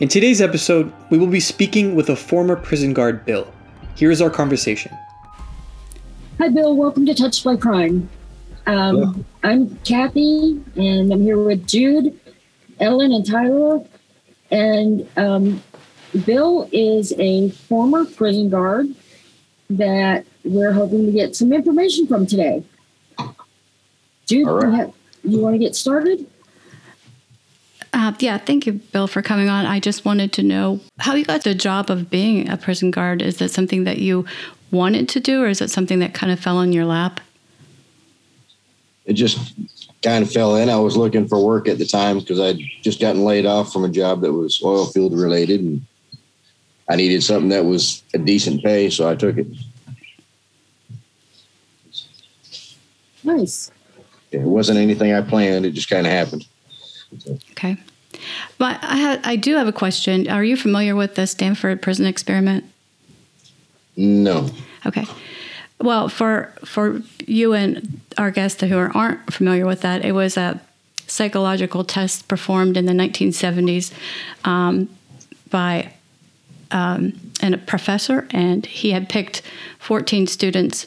In today's episode, we will be speaking with a former prison guard, Bill. Here is our conversation. Hi, Bill. Welcome to Touched by Crime. Um, I'm Kathy, and I'm here with Jude, Ellen, and Tyler. And um, Bill is a former prison guard that we're hoping to get some information from today. Jude, All right. you, have- you want to get started? Uh, yeah, thank you, Bill, for coming on. I just wanted to know how you got the job of being a prison guard. Is that something that you wanted to do, or is it something that kind of fell in your lap? It just kind of fell in. I was looking for work at the time because I'd just gotten laid off from a job that was oil field related, and I needed something that was a decent pay, so I took it. Nice. It wasn't anything I planned; it just kind of happened. Okay. But I, ha- I do have a question. Are you familiar with the Stanford Prison Experiment? No, Okay. Well, for for you and our guests who are, aren't familiar with that, it was a psychological test performed in the 1970s um, by um, and a professor, and he had picked 14 students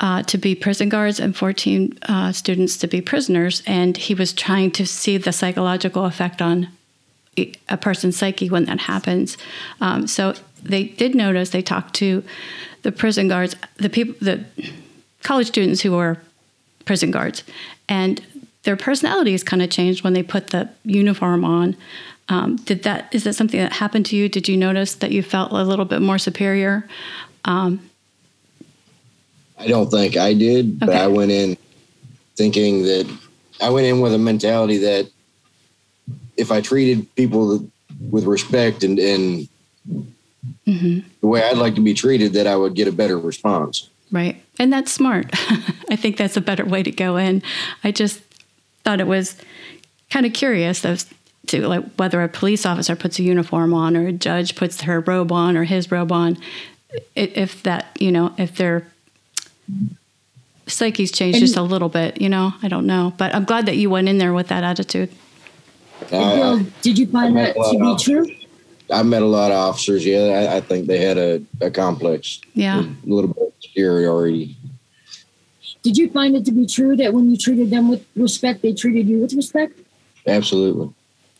uh, to be prison guards and 14 uh, students to be prisoners, and he was trying to see the psychological effect on a person's psyche when that happens. Um, so they did notice. They talked to the prison guards, the people, the college students who were prison guards, and their personalities kind of changed when they put the uniform on. Um, did that is that something that happened to you? Did you notice that you felt a little bit more superior? Um, I don't think I did, but I went in thinking that I went in with a mentality that if I treated people with respect and, and mhm, the way I'd like to be treated, that I would get a better response. right, and that's smart. I think that's a better way to go in. I just thought it was kind of curious as to like whether a police officer puts a uniform on or a judge puts her robe on or his robe on if that you know if their psyche's changed And- just a little bit you know i don't know but i'm glad that you went in there with that attitude And Bill, I, did you find that to be true? I met a lot of officers. Yeah, I, I think they had a, a complex, yeah a little bit of superiority. Did you find it to be true that when you treated them with respect, they treated you with respect? Absolutely,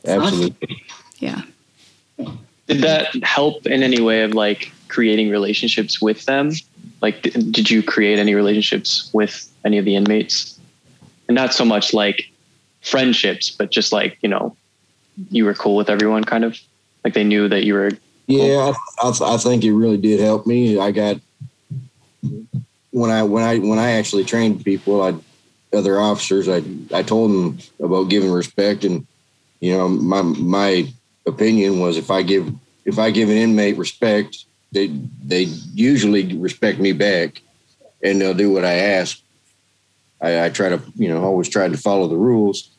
absolutely. yeah Did that help in any way of like creating relationships with them? Like, did you create any relationships with any of the inmates? And not so much like friendships, but just like, you know, you were cool with everyone kind of like they knew that you were. Yeah, I, I, I think it really did help me. I got when I when I when I actually trained people, I other officers, I I told them about giving respect, and you know my my opinion was if I give if I give an inmate respect, they they usually respect me back, and they'll do what I ask. I, I try to you know always tried to follow the rules,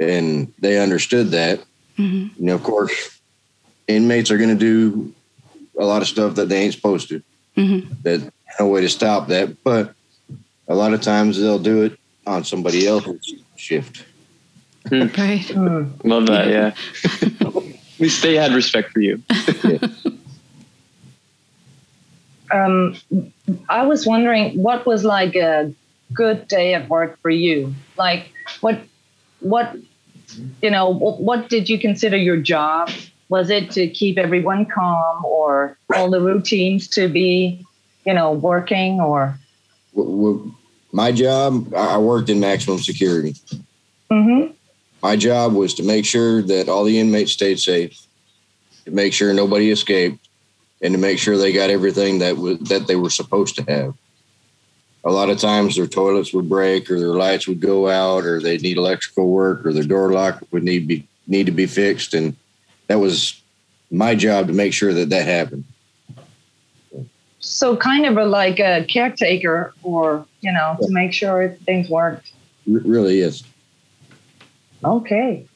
and they understood that hmm you know, of course, inmates are going to do a lot of stuff that they ain't supposed to. hmm That no way to stop that, but a lot of times they'll do it on somebody else's shift. right Love that. Yeah. At least they had respect for you. um, I was wondering what was like a good day at work for you. Like what, what, you know, what, what did you consider your job? Was it to keep everyone calm, or all the routines to be, you know, working, or? My job, I I worked in maximum security. Mm-hmm. My job was to make sure that all the inmates stayed safe, to make sure nobody escaped, and to make sure they got everything that was that they were supposed to have. A lot of times their toilets would break, or their lights would go out, or they'd need electrical work, or their door lock would need be need to be fixed, and that was my job to make sure that that happened. So kind of a, like a caretaker, or you know, to make sure things worked. It really is. Okay.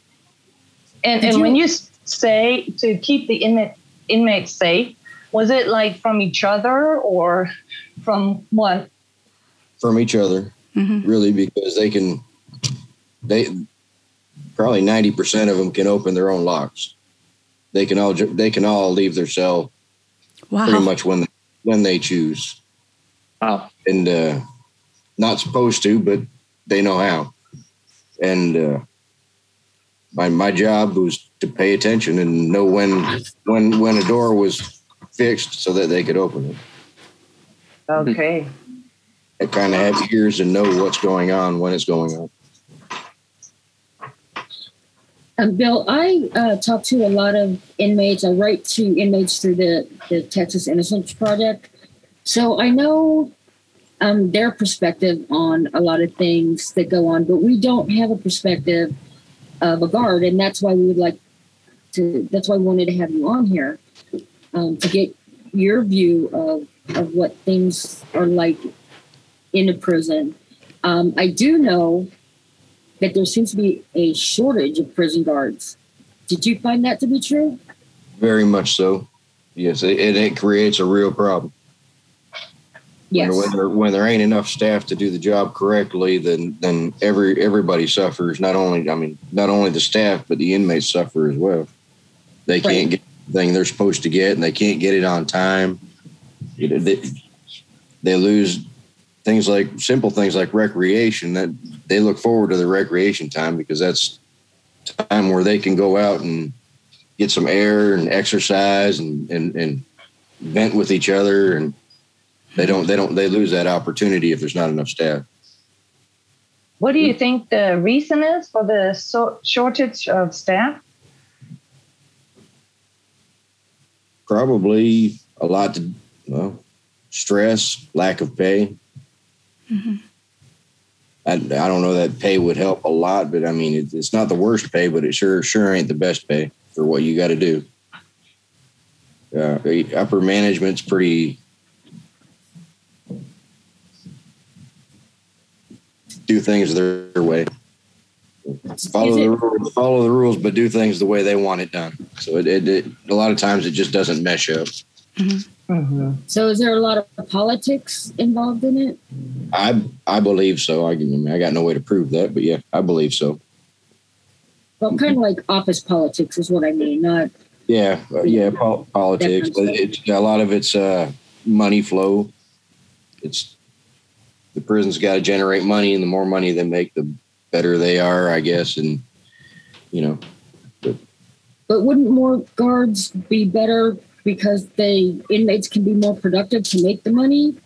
And Did and you- when you say to keep the inmate inmates safe, was it like from each other or from what? From each other, hmm really, because they can, they probably 90% of them can open their own locks. they can all they can all leave their cell pretty much when when they choose, Wow. and uh, not supposed to, but they know how. And uh, my my job was to pay attention and know when when when a door was fixed so that they could open it. Okay. I kind of have ears and know what's going on when it's going on. Um, Bill, I uh, talk to a lot of inmates. I write to inmates through the, the Texas Innocence Project. So I know um, their perspective on a lot of things that go on, but we don't have a perspective of a guard. And that's why we would like to, that's why we wanted to have you on here um, to get your view of, of what things are like in a prison. Um, I do know that there seems to be a shortage of prison guards. Did you find that to be true? Very much so. Yes, it, it, creates a real problem. Yes. When, when, there, when there ain't enough staff to do the job correctly, then then every everybody suffers. Not only I mean, not only the staff, but the inmates suffer as well. They can't get the thing they're supposed to get, and they can't get it on time. They, they lose things like simple things like recreation. That they look forward to the recreation time because that's time where they can go out and get some air and exercise and and, and vent with each other and they don't they don't they lose that opportunity if there's not enough staff What do you think the reason is for the so- shortage of staff? probably a lot to well stress lack of pay I, I don't know that pay would help a lot but i mean it, it's not the worst pay but it sure sure ain't the best pay for what you got to do uh, the upper management's pretty do things their, their way follow the rules, follow the rules, but do things the way they want it done. So it, it, it a lot of times it just doesn't mesh up. Mm-hmm. So is there a lot of politics involved in it? I I believe so. I, can- I mean, I got no way to prove that, but yeah, I believe so. Well, kind of like office politics is what I mean. Not Yeah, uh, yeah, pol- politics. That It's a lot of it's uh, money flow. It's the prison's got to generate money, and the more money they make, the better they are, I guess. And you know, but wouldn't more guards be better because they inmates can be more productive to make the money?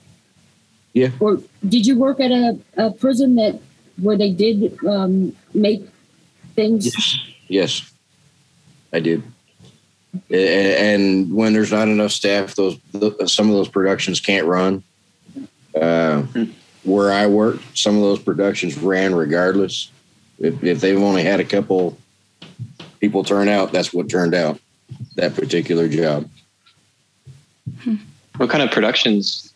Yeah. Or did you work at a, a prison that where they did um, make things? Yes, yes, I did. And when there's not enough staff, those some of those productions can't run. Uh, where I worked, some of those productions ran regardless. If, if they've only had a couple people turn out, that's what turned out that particular job. What kind of productions?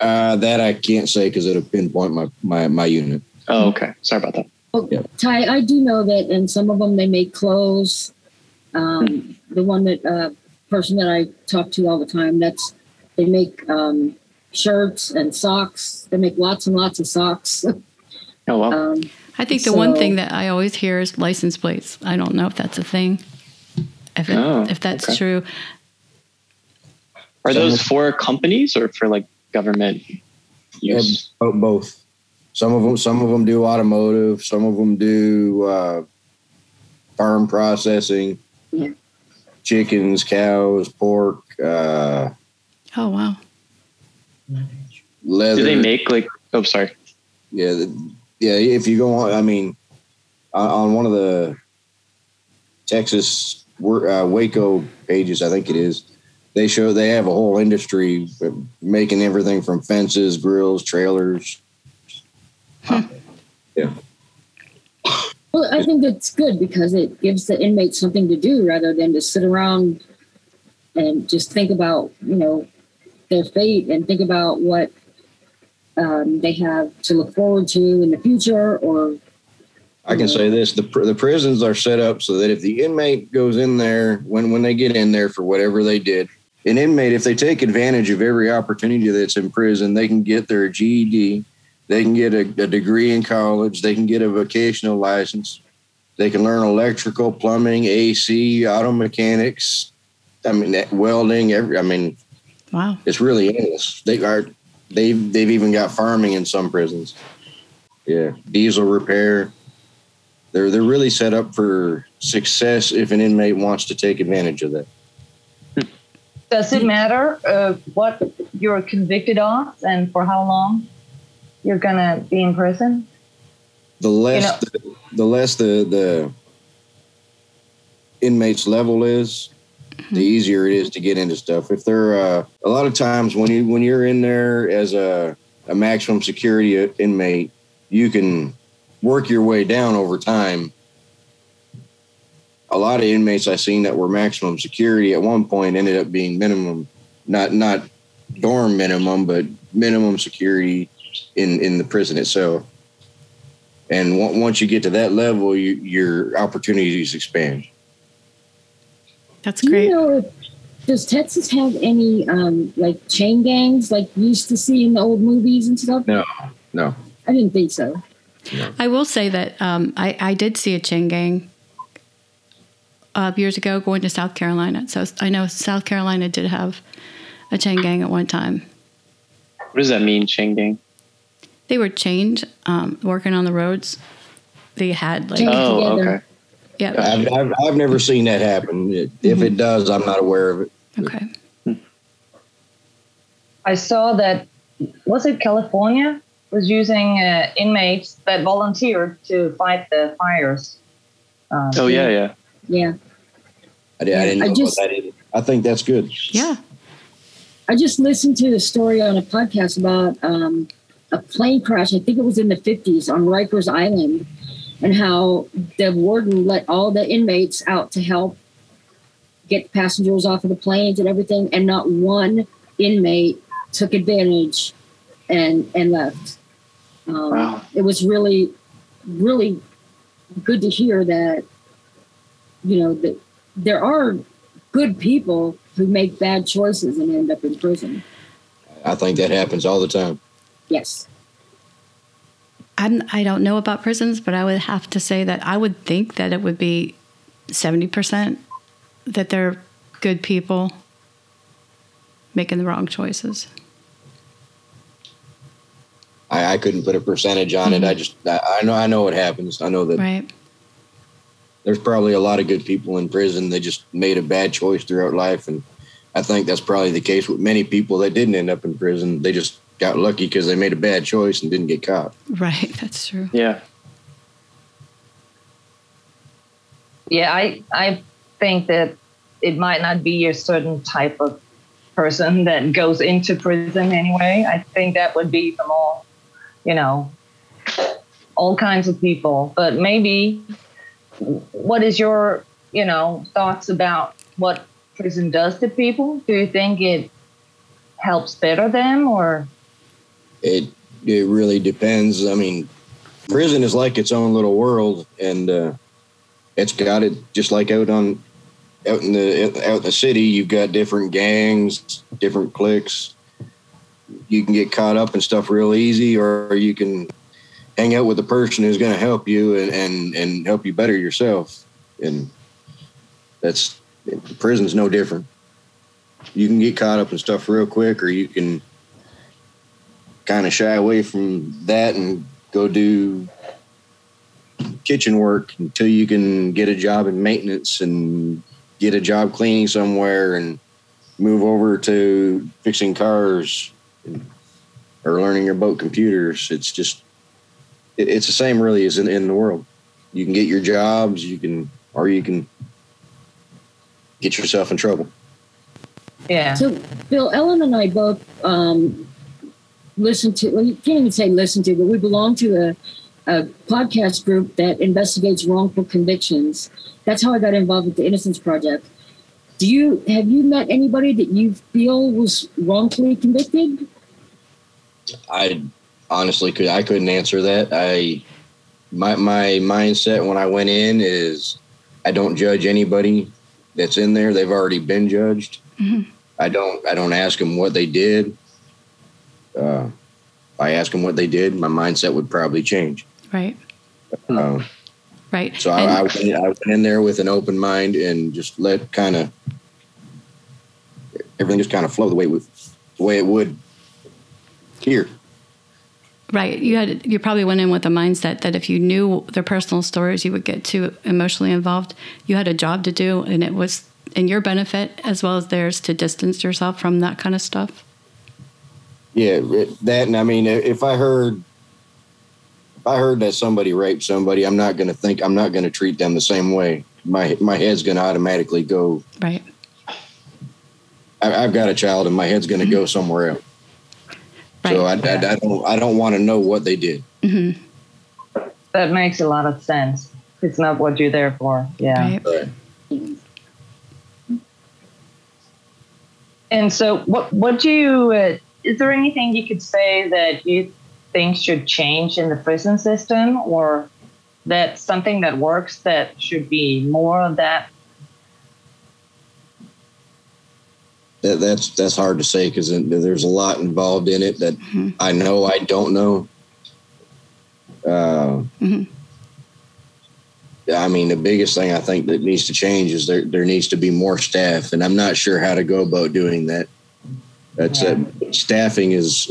Uh, that I can't say because it'll pinpoint my, my my unit. Oh, okay. Sorry about that. Well, Yeah. Ty, I do know that in some of them they make clothes. Um, the one that uh, person that I talk to all the time, that's they make um, shirts and socks. They make lots and lots of socks. Oh well. um, I think the one thing that I always hear is license plates. I don't know if that's a thing. If it, Oh, if that's okay. true, Are those for companies or for like government use? Bo- Both. Some of them, some of them do automotive. Some of them do uh, farm processing, Yeah. chickens, cows, pork, uh, oh wow, leather. Do they make like? Oh, sorry. Yeah, the- yeah. If you go on, I mean, on, on one of the Texas uh, Waco pages, I think it is. They show they have a whole industry making everything from fences, grills, trailers. Yeah. Well, I think that's good because it gives the inmates something to do rather than to sit around and just think about you know their fate and think about what um, they have to look forward to in the future or I can say this: the pr- the prisons are set up so that if the inmate goes in there when when they get in there for whatever they did, an inmate if they take advantage of every opportunity that's in prison, they can get their GED, they can get a, a degree in college, they can get a vocational license, they can learn electrical, plumbing, AC, auto mechanics. I mean, welding. Every. I mean, Wow. it's really endless. They are. They've they've even got farming in some prisons. Yeah, diesel repair. They're they're really set up for success if an inmate wants to take advantage of that. Does it matter uh, what you're convicted of and for how long you're gonna be in prison? the less know- the, the less the the inmates level is the easier it is to get into stuff. If they're uh, a lot of times when you when you're in there as a, a maximum security inmate you can work your way down over time a lot of inmates i seen that were maximum security at one point ended up being minimum not not dorm minimum but minimum security in in the prison itself and on- once you get to that level, you, your opportunities expand. That's great. you know does Texas have any um, like chain gangs like you used to see in the old movies and stuff? No, no. I didn't think so. I will say that um, I, I did see a chain gang uh, years ago going to South Carolina. So I know South Carolina did have a chain gang at one time. What does that mean, chain gang? They were chained, um, working on the roads. They had like, Chain- Oh, together. okay. yeah, I've, I've, I've never seen that happen. It, If it does, I'm not aware of it. okay. I saw that was it California was using uh, inmates that volunteered to fight the fires. Um, Oh yeah, yeah. Yeah, I, di- I didn't I just- about that. I think that's good. Yeah. I just listened to the story on a podcast about um, a plane crash. I think it was in the 50s on Rikers Island, and how the warden let all the inmates out to help get passengers off of the planes and everything, and not one inmate took advantage and and left. Um, Wow. It was really, really good to hear that. You know that there are good people who make bad choices and end up in prison. I think that happens all the time. Yes. I'm, I don't know about prisons, but I would have to say that I would think that it would be 70% that they're good people making the wrong choices. I, I couldn't put a percentage on it. Mm-hmm. I just I, I know I know what happens. I know that Right. There's probably a lot of good people in prison. They just made a bad choice throughout life, and I think that's probably the case with many people that didn't end up in prison. They just got lucky because they made a bad choice and didn't get caught. Right. That's true. Yeah. yeah, I I think that it might not be a certain type of person that goes into prison anyway. I think that would be from all, you know, all kinds of people. But maybe, what is your you know thoughts about what prison does to people? Do you think it helps better them or? It it really depends. I mean, prison is like its own little world, and uh, it's got it just like out on out in the out in the city. You've got different gangs, different cliques. You can get caught up in stuff real easy, or you can hang out with a person who's going to help you and, and and help you better yourself. And that's prison's no different. You can get caught up in stuff real quick, or you can kind of shy away from that and go do kitchen work until you can get a job in maintenance and get a job cleaning somewhere and move over to fixing cars or learning your boat computers. It's just, it, it's the same really as in, in the world. You can get your jobs, you can, or you can get yourself in trouble. Yeah. So, Bill, Ellen and I both um, listen to, well, you can't even say listen to, but we belong to a, a podcast group that investigates wrongful convictions. That's how I got involved with the Innocence Project. Do you have you met anybody that you feel was wrongfully convicted? I honestly could I couldn't answer that. I my my mindset when I went in is I don't judge anybody that's in there. They've already been judged. Mhm. I don't I don't ask them what they did. Uh, if I ask them what they did, my mindset would probably change. Right. Uh, Right. So I, I, went, I went in there with an open mind and just let kind of everything just kind of flow the way it would, the way it would here. Right. You had you probably went in with a mindset that if you knew their personal stories, you would get too emotionally involved. You had a job to do, and it was in your benefit as well as theirs to distance yourself from that kind of stuff. Yeah, that and I mean, if I heard, if I heard that somebody raped somebody, I'm not going to think I'm not going to treat them the same way. My my head's going to automatically go. Right. I, I've got a child, and my head's going to go mm-hmm. somewhere else. Right. So I, I, I don't I don't want to know what they did. hmm That makes a lot of sense. It's not what you're there for. Yeah. Right. And so, what what do you? Uh, is there anything you could say that you think should change in the prison system, or that something that works that should be more of that? That, that's that's hard to say because there's a lot involved in it that Mhm. I know I don't know. Uh, Mhm. I mean, the biggest thing I think that needs to change is there there needs to be more staff, and I'm not sure how to go about doing that. That's uh, staffing is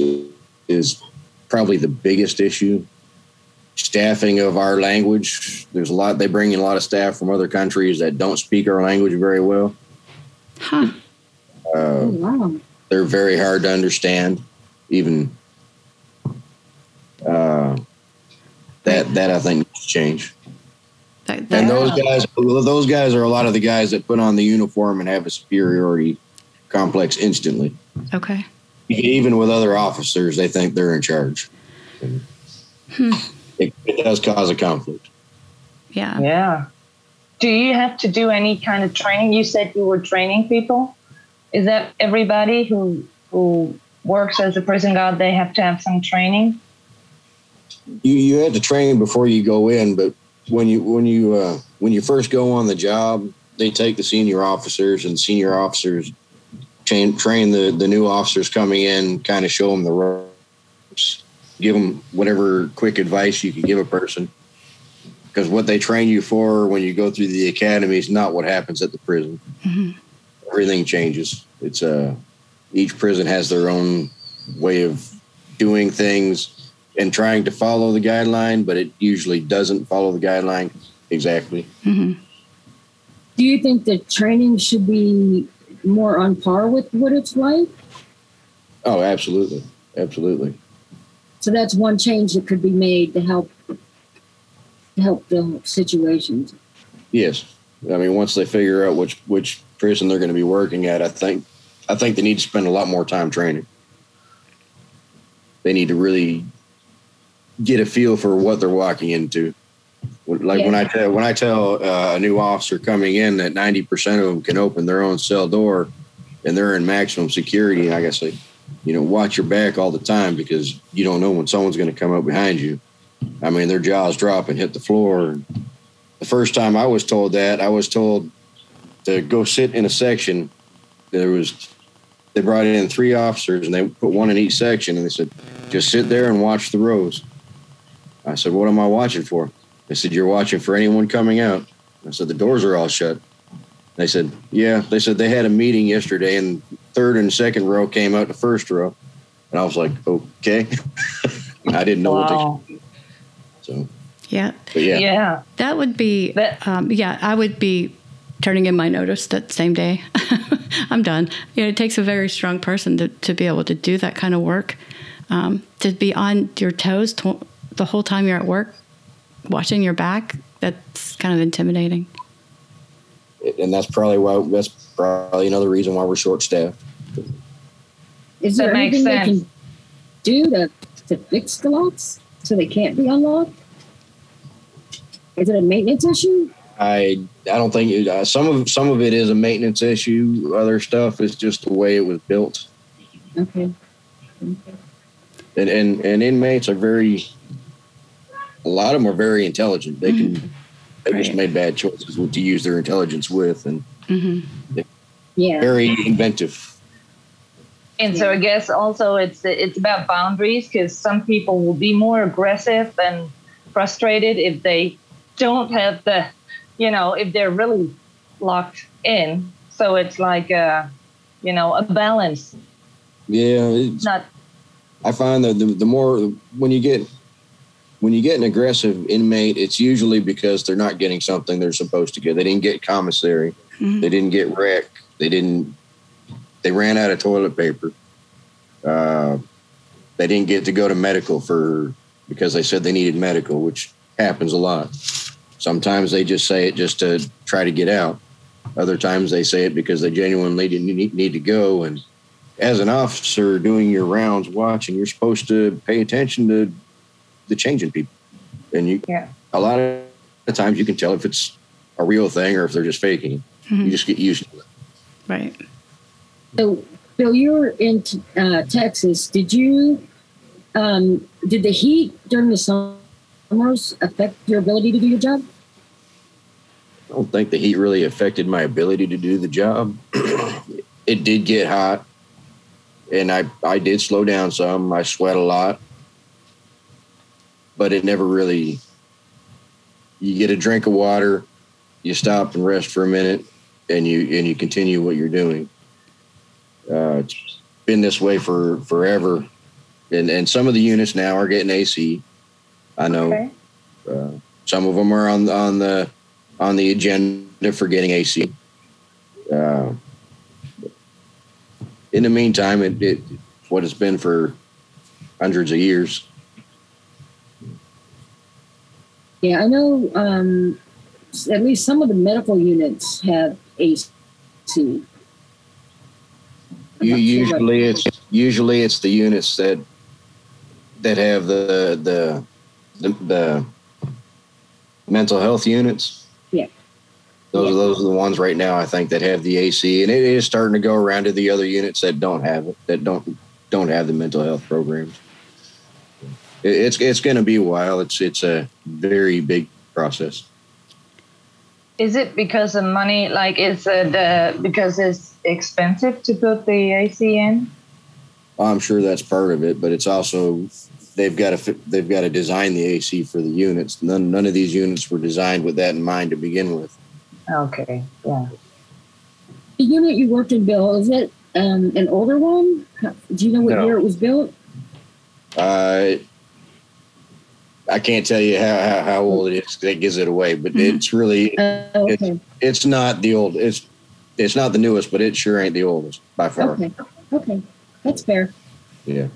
is probably the biggest issue. Staffing of our language. There's a lot. They bring in a lot of staff from other countries that don't speak our language very well. Huh. Oh, Uh, wow. they're very hard to understand. Even uh, that that I think needs to change. That, that, And those guys, those guys are a lot of the guys that put on the uniform and have a superiority complex instantly. okay. Even with other officers, they think they're in charge. Hmm. It, it does cause a conflict. Yeah. Yeah. Do you have to do any kind of training? You said you were training people. Is that everybody who who works as a prison guard? They have to have some training. You you had to train before you go in, but when you when you uh, when you first go on the job, they take the senior officers and senior officers train train the the new officers coming in, kind of show them the ropes, give them whatever quick advice you can give a person. Because what they train you for when you go through the academy is not what happens at the prison. Mhm. Everything changes. It's uh, each prison has their own way of doing things and trying to follow the guideline, but it usually doesn't follow the guideline exactly. hmm Do you think the training should be more on par with what it's like? Oh, absolutely, absolutely. So that's one change that could be made to help to help the situations. Yes, I mean once they figure out which which prison they're going to be working at, I think I think they need to spend a lot more time training. They need to really get a feel for what they're walking into. Like when I tell when I tell uh, a new officer coming in that ninety percent of them can open their own cell door, and they're in maximum security, like I say, you know, watch your back all the time because you don't know when someone's going to come up behind you. I mean, their jaws drop and hit the floor. The first time I was told that, I was told to go sit in a section. There was they brought in three officers and they put one in each section and they said, just sit there and watch the rows. I said, what am I watching for? They said, you're watching for anyone coming out. I said, the doors are all shut. They said, yeah. They said they had a meeting yesterday and third and second row came out the first row. And I was like, okay. I didn't know what Wow. to so Yeah. but yeah. Yeah. That would be, That- um, yeah, I would be turning in my notice that same day. I'm done. You know, it takes a very strong person to, to be able to do that kind of work. Um, to be on your toes tw- the whole time you're at work, watching your back, that's kind of intimidating. and that's probably why that's probably another reason why we're short staffed. Is That there makes anything they can do to, to fix the locks so they can't be unlocked? Is it a maintenance issue? I I don't think it, uh, some of some of it is a maintenance issue. Other stuff is just the way it was built. Okay. And and, and inmates are very. A lot of them are very intelligent. They can. They just made bad choices to use their intelligence with, and hmm Yeah. very inventive. And so I guess also it's it's about boundaries because some people will be more aggressive and frustrated if they don't have the, you know, if they're really locked in. So it's like a, you know, a balance. Yeah, it's, Not I find that the, the more when you get when you get an aggressive inmate, it's usually because they're not getting something they're supposed to get. They didn't get commissary. Mhm. They didn't get rec. They didn't. They ran out of toilet paper. Uh, they didn't get to go to medical for because they said they needed medical, which happens a lot. Sometimes they just say it just to try to get out. Other times they say it because they genuinely need, need to go. And as an officer doing your rounds, watching, you're supposed to pay attention to the changing people. And you, Yeah. a lot of the times you can tell if it's a real thing or if they're just faking it. Mhm. You just get used to it. Right. So, Bill, you were in uh, Texas. Did you, um, did the heat during the affect your ability to do your job? I don't think the heat really affected my ability to do the job. it did get hot, and I I did slow down some. I sweat a lot, but it never really. You get a drink of water, you stop and rest for a minute, and you and you continue what you're doing. Uh, it's been this way for forever, and and some of the units now are getting AC. I know. okay. Uh, some of them are on on the on the agenda for getting AC. Uh, in the meantime, it, it what it's been for hundreds of years. Yeah, I know. Um, at least some of the medical units have AC. You, not sure usually, it's usually it's the units that that have the the the, the mental health units. Yeah. Those Yeah. are those are the ones right now I think that have the AC, and it is starting to go around to the other units that don't have it, that don't don't have the mental health programs. It, it's it's going to be a while. It's it's a very big process. Is it because of money? Like, is it uh, because it's expensive to put the AC in? I'm sure that's part of it, but it's also they've got to they've got to design the AC for the units. None none of these units were designed with that in mind to begin with. Okay, yeah. The unit you worked in, Bill, is it um, an older one? Do you know what No. year it was built? Uh, I can't tell you how, how, how old it is. That gives it away, but Mhm. it's really Uh, okay. it's not the old. It's it's not the newest, but it sure ain't the oldest by far. Okay. Okay. That's fair. Yeah.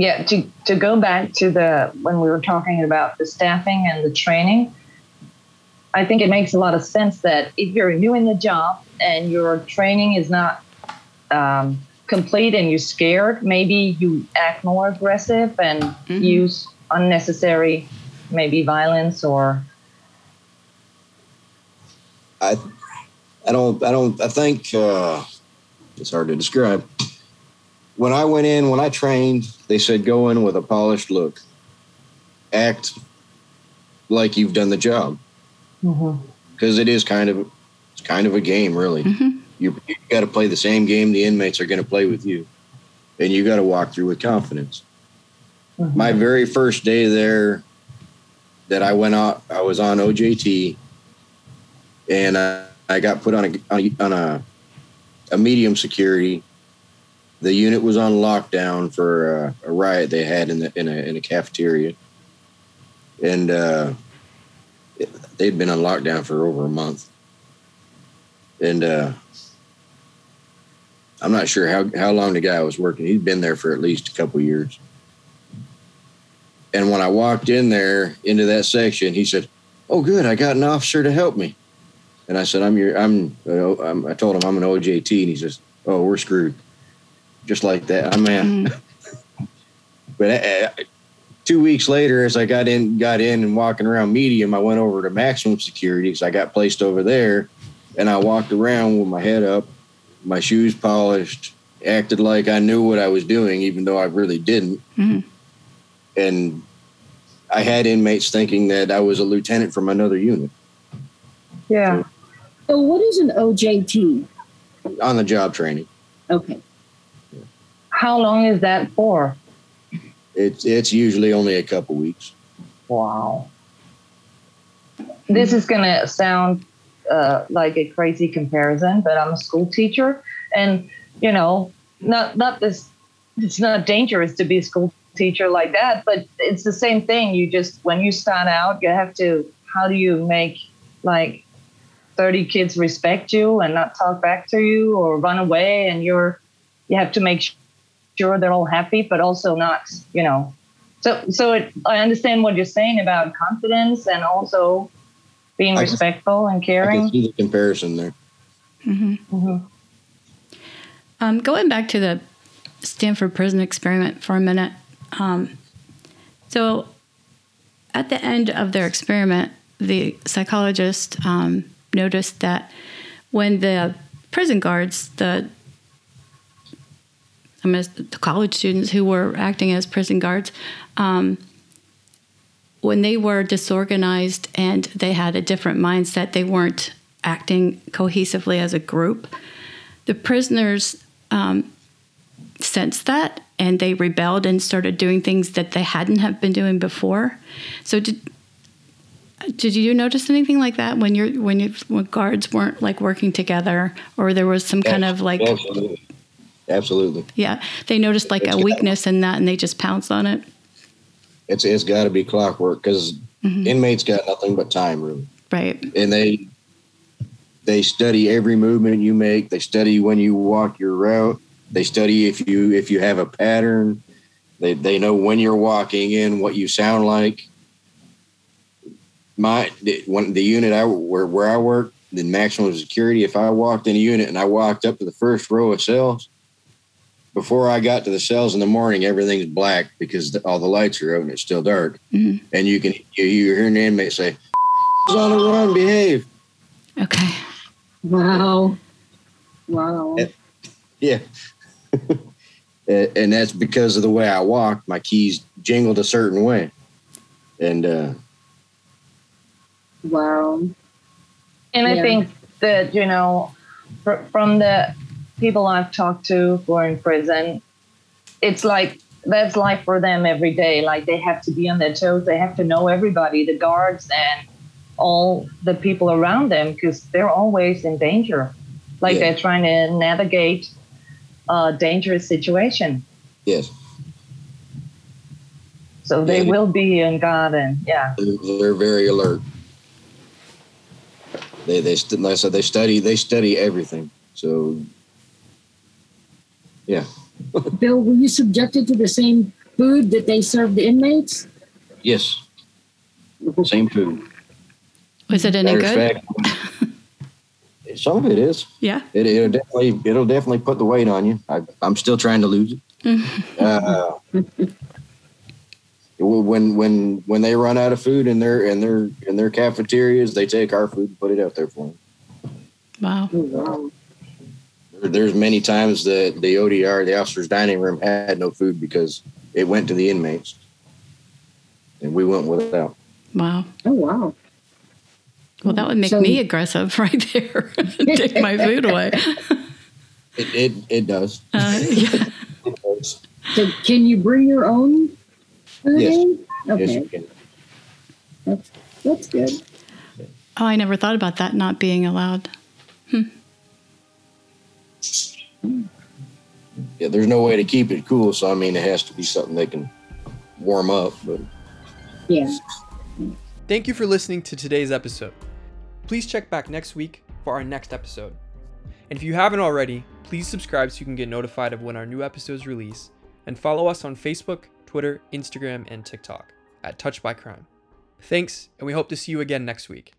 Yeah, to, to go back to the when we were talking about the staffing and the training, I think it makes a lot of sense that if you're new in the job and your training is not um, complete and you're scared, maybe you act more aggressive and Mhm. use unnecessary, maybe violence or I I don't I don't I think uh, it's hard to describe. When I went in, when I trained, they said go in with a polished look, act like you've done the job because it is kind of it's kind of a game, really. Mhm. You you got to play the same game the inmates are going to play with you, and you got to walk through with confidence. My very first day there, that I went out, I was on OJT, and I, I got put on a on a, on a a medium security. The unit was on lockdown for uh, a riot they had in the in a in a cafeteria, and uh, they'd been on lockdown for over a month. And uh, I'm not sure how how long the guy was working. He'd been there for at least a couple years. And when I walked in there into that section, he said, "Oh, good, I got an officer to help me." And I said, "I'm your, I'm." Uh, I'm I told him I'm an OJT, and he says, "Oh, we're screwed." Just like that, I mean, man. Mm. but uh, two weeks later, as I got in, got in and walking around medium, I went over to maximum security because I got placed over there, and I walked around with my head up, my shoes polished, acted like I knew what I was doing, even though I really didn't Mhm. and I had inmates thinking that I was a lieutenant from another unit yeah. So, what is an OJT? on the job training. Okay. How long is that for? It's it's usually only a couple weeks. Wow. this is going to sound uh, like a crazy comparison, but I'm a school teacher, and you know, not not this. It's not dangerous to be a school teacher like that, but it's the same thing. You just when you start out, you have to. How do you make like 30 kids respect you and not talk back to you or run away and you're you have to make sure they're all happy but also not you know so so it, i understand what you're saying about confidence and also being I- respectful and caring. I can see the comparison there. Mhm. Um, going back to the Stanford prison experiment for a minute. Um, so, at the end of their experiment, the psychologist um, noticed that when the prison guards, the I mean, the college students who were acting as prison guards, um, when they were disorganized and they had a different mindset, they weren't acting cohesively as a group. The prisoners um, sensed that and they rebelled and started doing things that they hadn't have been doing before. So did did you notice anything like that when you're when you when guards weren't like working together or there was some kind of like Absolutely. Absolutely. yeah they noticed like a It's- weakness in that and they just pounced on it It's it's got to be clockwork because mm-hmm. inmates got nothing but time, really, right and they they study every movement you make. They study when you walk your route. They study if you if you have a pattern. They they know when you're walking in, what you sound like. My the- when the unit I where where I work, the maximum security. If I walked in a unit and I walked up to the first row of cells, before I got to the cells in the morning, everything's black because the, all the lights are out and it's still dark. Mhm. And you can you, you hear an inmate say, "On the run, behave." okay Wow. Wow. Yeah. Yeah. and and that's because of the way I walk. My keys jingled a certain way. And uh, Wow. And I think that, you know, fr- from the people I've talked to who are in prison, it's like that's life for them every day. Like they have to be on their toes. They have to know everybody, the guards and all the people around them, because they're always in danger. Like Yeah. they're trying to navigate a dangerous situation. yes, So they Yeah. will be in guard and yeah. they're, very alert. They they like I said they study they study everything. So yeah, Bill, were you subjected to the same food that they served the inmates? yes, same food. was it any Matter good fact, some of it is. yeah It, it'll definitely it'll definitely put the weight on you. I, I'm still trying to lose it. uh, when when when they run out of food in their in their in their cafeterias, they take our food and put it out there for them. wow Oh, wow. There- There's many times that the ODR, the officers' dining room, had no food because it went to the inmates, and we went without. wow Oh, wow. well that would make So- me aggressive right there take my food away It it, it does. uh, yeah. It does. So can you bring your own food Yes. in? Yes, you can. that's, that's good. oh i never thought about that not being allowed Yeah, there's no way to keep it cool, so I mean, it has to be something they can warm up. But Yeah. Thank you for listening to today's episode. Please check back next week for our next episode. And if you haven't already, please subscribe so you can get notified of when our new episodes release, and follow us on Facebook, Twitter, Instagram, and TikTok at Touched by Crime. Thanks, and we hope to see you again next week.